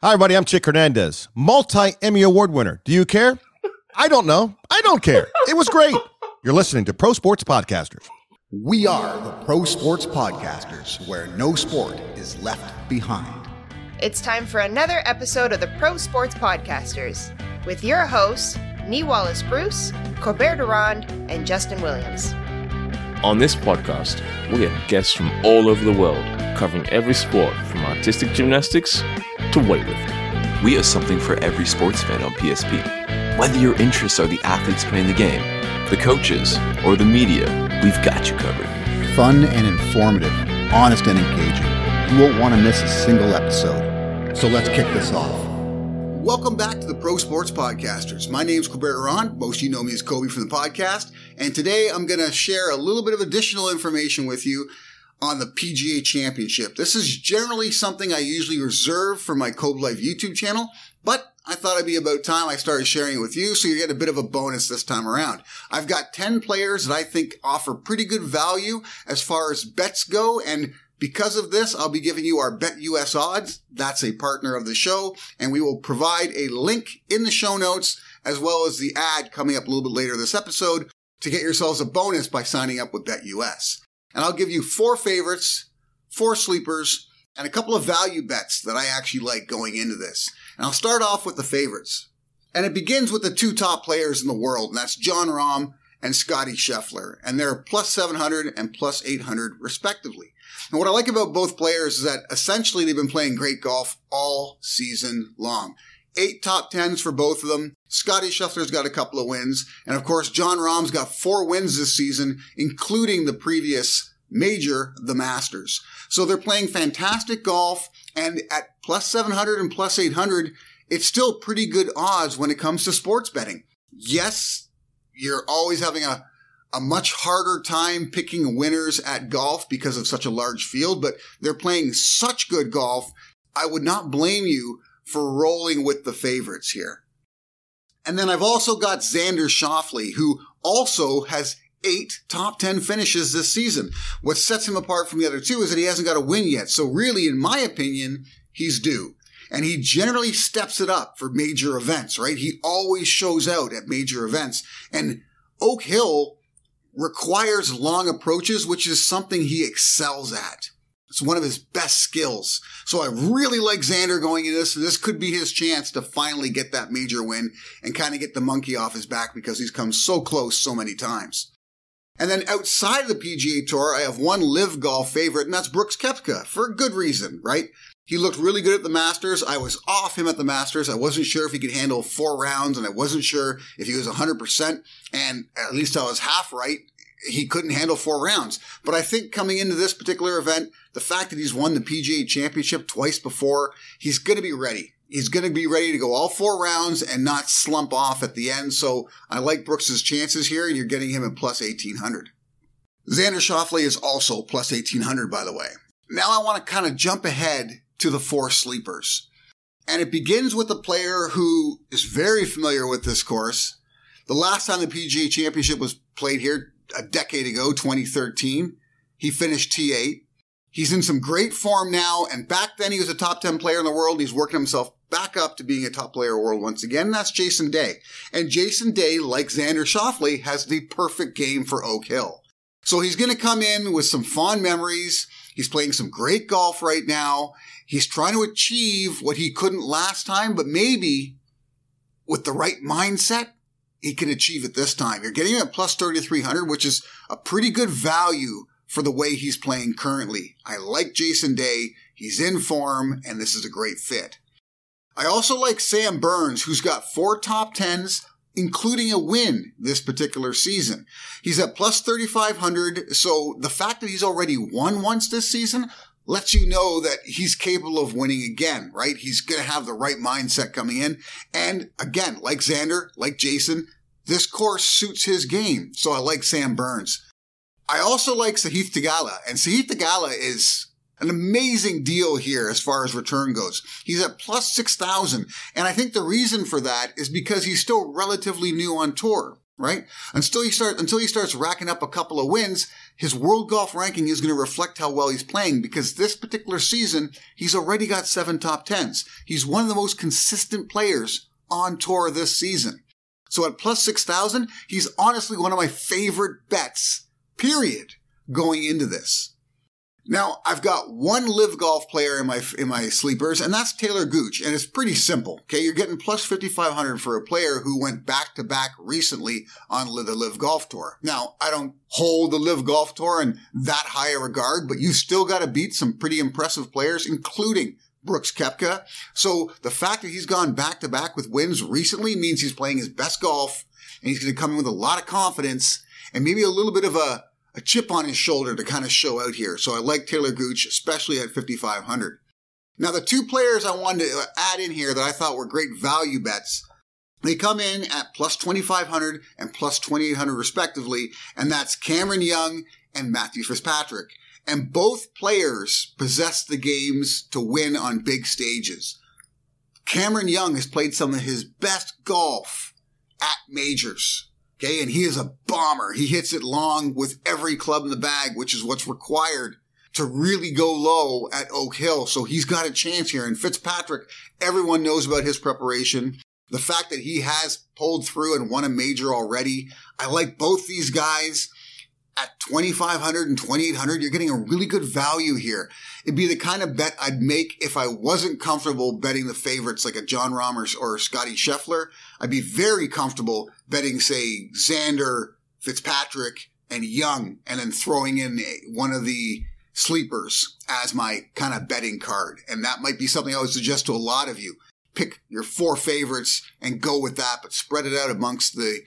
Hi, everybody. I'm Chick Hernandez, multi Emmy Award winner. Do you care? I don't know. I don't care. It was great. You're listening to Pro Sports Podcasters. We are the Pro Sports Podcasters, where no sport is left behind. It's time for another episode of the Pro Sports Podcasters with your hosts, Nee Wallace Bruce, Corbett Durand, and Justin Williams. On this podcast, we have guests from all over the world covering every sport from artistic gymnastics to weightlifting. We have something for every sports fan on PSP. Whether your interests are the athletes playing the game, the coaches, or the media, we've got you covered. Fun and informative, honest and engaging. You won't want to miss a single episode. So let's kick this off. Welcome back to the Pro Sports Podcasters. My name is Corbett Durand. Most of you know me as Cobe from the podcast. And today I'm going to share a little bit of additional information with you on the PGA Championship. This is generally something I usually reserve for my Cobe Life YouTube channel, but I thought it'd be about time I started sharing it with you, so you get a bit of a bonus this time around. I've got 10 players that I think offer pretty good value as far as bets go, and because of this, I'll be giving you our BetUS odds. That's a partner of the show, and we will provide a link in the show notes as well as the ad coming up a little bit later this episode to get yourselves a bonus by signing up with BetUS. And I'll give you four favorites, four sleepers, and a couple of value bets that I actually like going into this. And I'll start off with the favorites. And it begins with the two top players in the world, and that's Jon Rahm and Scotty Scheffler. And they're plus 700 and plus 800 respectively. And what I like about both players is that essentially they've been playing great golf all season long. Eight top tens for both of them. Scotty Scheffler's got a couple of wins. And of course, Jon Rahm's got four wins this season, including the previous major, the Masters. So they're playing fantastic golf. And at plus 700 and plus 800, it's still pretty good odds when it comes to sports betting. Yes, you're always having a, a much harder time picking winners at golf because of such a large field, but they're playing such good golf. I would not blame you for rolling with the favorites here. And then I've also got Xander Schauffele, who also has eight top 10 finishes this season. What sets him apart from the other two is that he hasn't got a win yet. So really, in my opinion, he's due. And he generally steps it up for major events, right? He always shows out at major events. And Oak Hill requires long approaches, which is something he excels at. It's one of his best skills. So I really like Xander going into this. This could be his chance to finally get that major win and kind of get the monkey off his back because he's come so close so many times. And then outside of the PGA Tour, I have one live golf favorite, and that's Brooks Koepka for a good reason, right? He looked really good at the Masters. I was off him at the Masters. I wasn't sure if he could handle four rounds, and I wasn't sure if he was 100%. And at least I was half right he couldn't handle four rounds. But I think coming into this particular event, the fact that he's won the PGA championship twice before, he's going to be ready. He's going to be ready to go all four rounds and not slump off at the end. So I like Brooks's chances here, and you're getting him at plus 1800. Xander Schauffele is also plus 1800, by the way. Now I want to kind of jump ahead to the four sleepers. And it begins with a player who is very familiar with this course. The last time the PGA championship was played here, a decade ago, 2013. He finished T8. He's in some great form now. And back then he was a top 10 player in the world. He's working himself back up to being a top player in the world once again. That's Jason Day. And Jason Day, like Xander Schauffele, has the perfect game for Oak Hill. So he's going to come in with some fond memories. He's playing some great golf right now. He's trying to achieve what he couldn't last time, but maybe with the right mindset, he can achieve it this time. You're getting him at plus 3,300, which is a pretty good value for the way he's playing currently. I like Jason Day. He's in form, and this is a great fit. I also like Sam Burns, who's got four top tens, including a win this particular season. He's at plus 3,500. So the fact that he's already won once this season lets you know that he's capable of winning again, right? He's going to have the right mindset coming in. And again, like Xander, like Jason, this course suits his game. So I like Sam Burns. I also like Sahith Theegala, and Sahith Theegala is an amazing deal here as far as return goes. He's at plus 6,000. And I think the reason for that is because he's still relatively new on tour. Right? Until he start until he starts racking up a couple of wins, his world golf ranking is going to reflect how well he's playing because this particular season he's already got seven top tens. He's one of the most consistent players on tour this season. So at plus six thousand, he's honestly one of my favorite bets. Period. Going into this. Now, I've got one live golf player in my in my sleepers, and that's Taylor Gooch, and it's pretty simple. Okay, you're getting plus 5500 for a player who went back to back recently on the live golf tour. Now, I don't hold the live golf tour in that high a regard, but you still got to beat some pretty impressive players, including Brooks Koepka. So the fact that he's gone back to back with wins recently means he's playing his best golf, and he's going to come in with a lot of confidence and maybe a little bit of a a chip on his shoulder to kind of show out here. So I like Taylor Gooch, especially at 5,500. Now, the two players I wanted to uh, add in here that I thought were great value bets, they come in at plus 2,500 and plus 2,800 respectively, and that's Cameron Young and Matthew Fitzpatrick. And both players possess the games to win on big stages. Cameron Young has played some of his best golf at majors. Okay. And he is a bomber. He hits it long with every club in the bag, which is what's required to really go low at Oak Hill. So he's got a chance here. And Fitzpatrick, everyone knows about his preparation. The fact that he has pulled through and won a major already. I like both these guys 2500 and 2800 you're getting a really good value here. It'd be the kind of bet i'd make if i wasn't comfortable betting the favorites like a jon rahm or, or scotty scheffler. I'd be very comfortable betting say xander fitzpatrick and young and then throwing in one of the sleepers as my kind of betting card. And that might be something i would suggest to a lot of you. Pick your four favorites and go with that but spread it out amongst the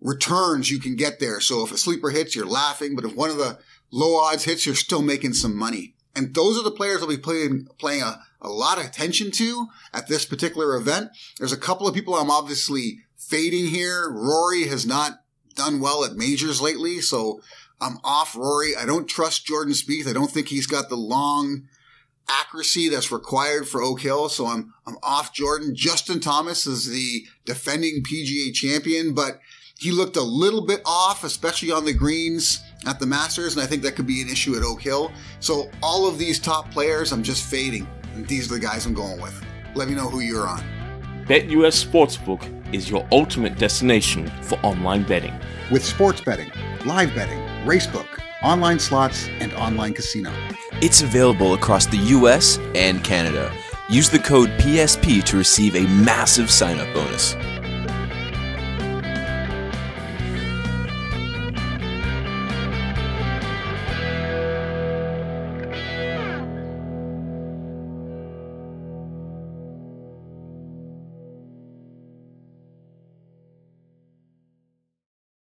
returns you can get there. So if a sleeper hits, you're laughing, but if one of the low odds hits, you're still making some money. And those are the players I'll be playing, playing a, a lot of attention to at this particular event. There's a couple of people I'm obviously fading here. Rory has not done well at majors lately, so I'm off Rory. I don't trust Jordan Spieth. I don't think he's got the long accuracy that's required for Oak Hill, so I'm I'm off Jordan. Justin Thomas is the defending PGA champion, but he looked a little bit off, especially on the greens at the Masters, and I think that could be an issue at Oak Hill. So all of these top players, I'm just fading, and these are the guys I'm going with. Let me know who you're on. BetUS Sportsbook is your ultimate destination for online betting. With sports betting, live betting, racebook, online slots, and online casino. It's available across the US and Canada. Use the code PSP to receive a massive sign up bonus.